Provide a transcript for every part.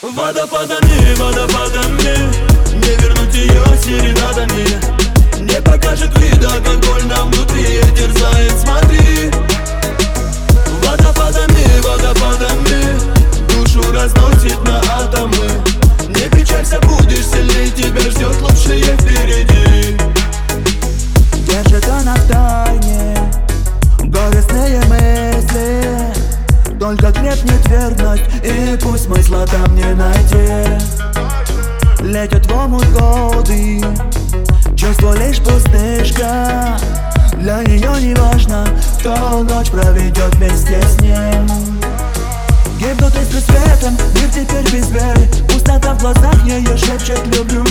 Водопадами, водопадами Не вернуть ее серенадами Не покажет вида, как больно внутри терзает, смотри. Водопадами, водопадами Душу разносит на атомы. Не печалься, будешь сильнее Тебя ждет лучшее Только крепнет верность И пусть смысла там не найти Летят в омут годы Чувство лишь пустышка. Для нее не важно Кто ночь проведет вместе с ним. Гибнут искры светом, мир теперь без веры. Пустота в глазах ее шепчет люблю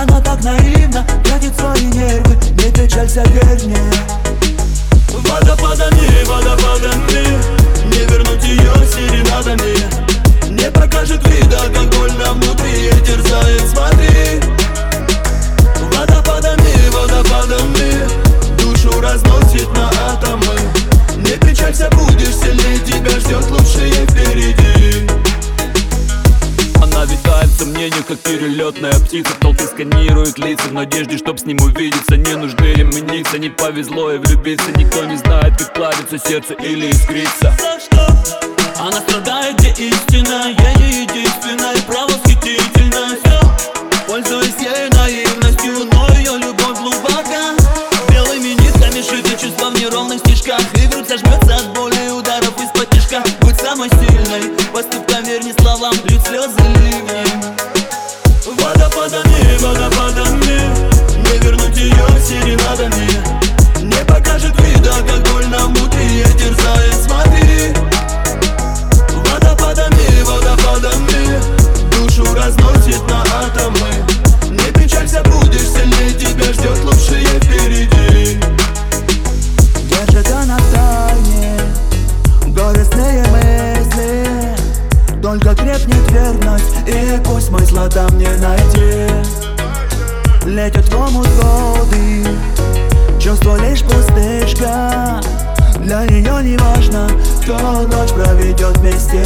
Она так наивна, тратит свои нервы. Не печалься, верь мне. Водопадами, водопадами перелетная птица Толпы сканирует лица. В надежде, чтоб с ним увидеться. Не нужны ли мениться, не повезло и влюбиться. Никто не знает, как плавится сердце или искрится. Она страдает, где истина? Ее единственное право восхитительно. Пользуясь ей наивностью Но ее любовь глубока. Белыми нитками шиты чувства в неровных стежках. И грудь сожмется от боли ударов из-под Будь самой сильной, верность И пусть смысла там не найти. Летят в омут годы Чувство лишь пустышка. Для нее не важно Кто ночь проведет вместе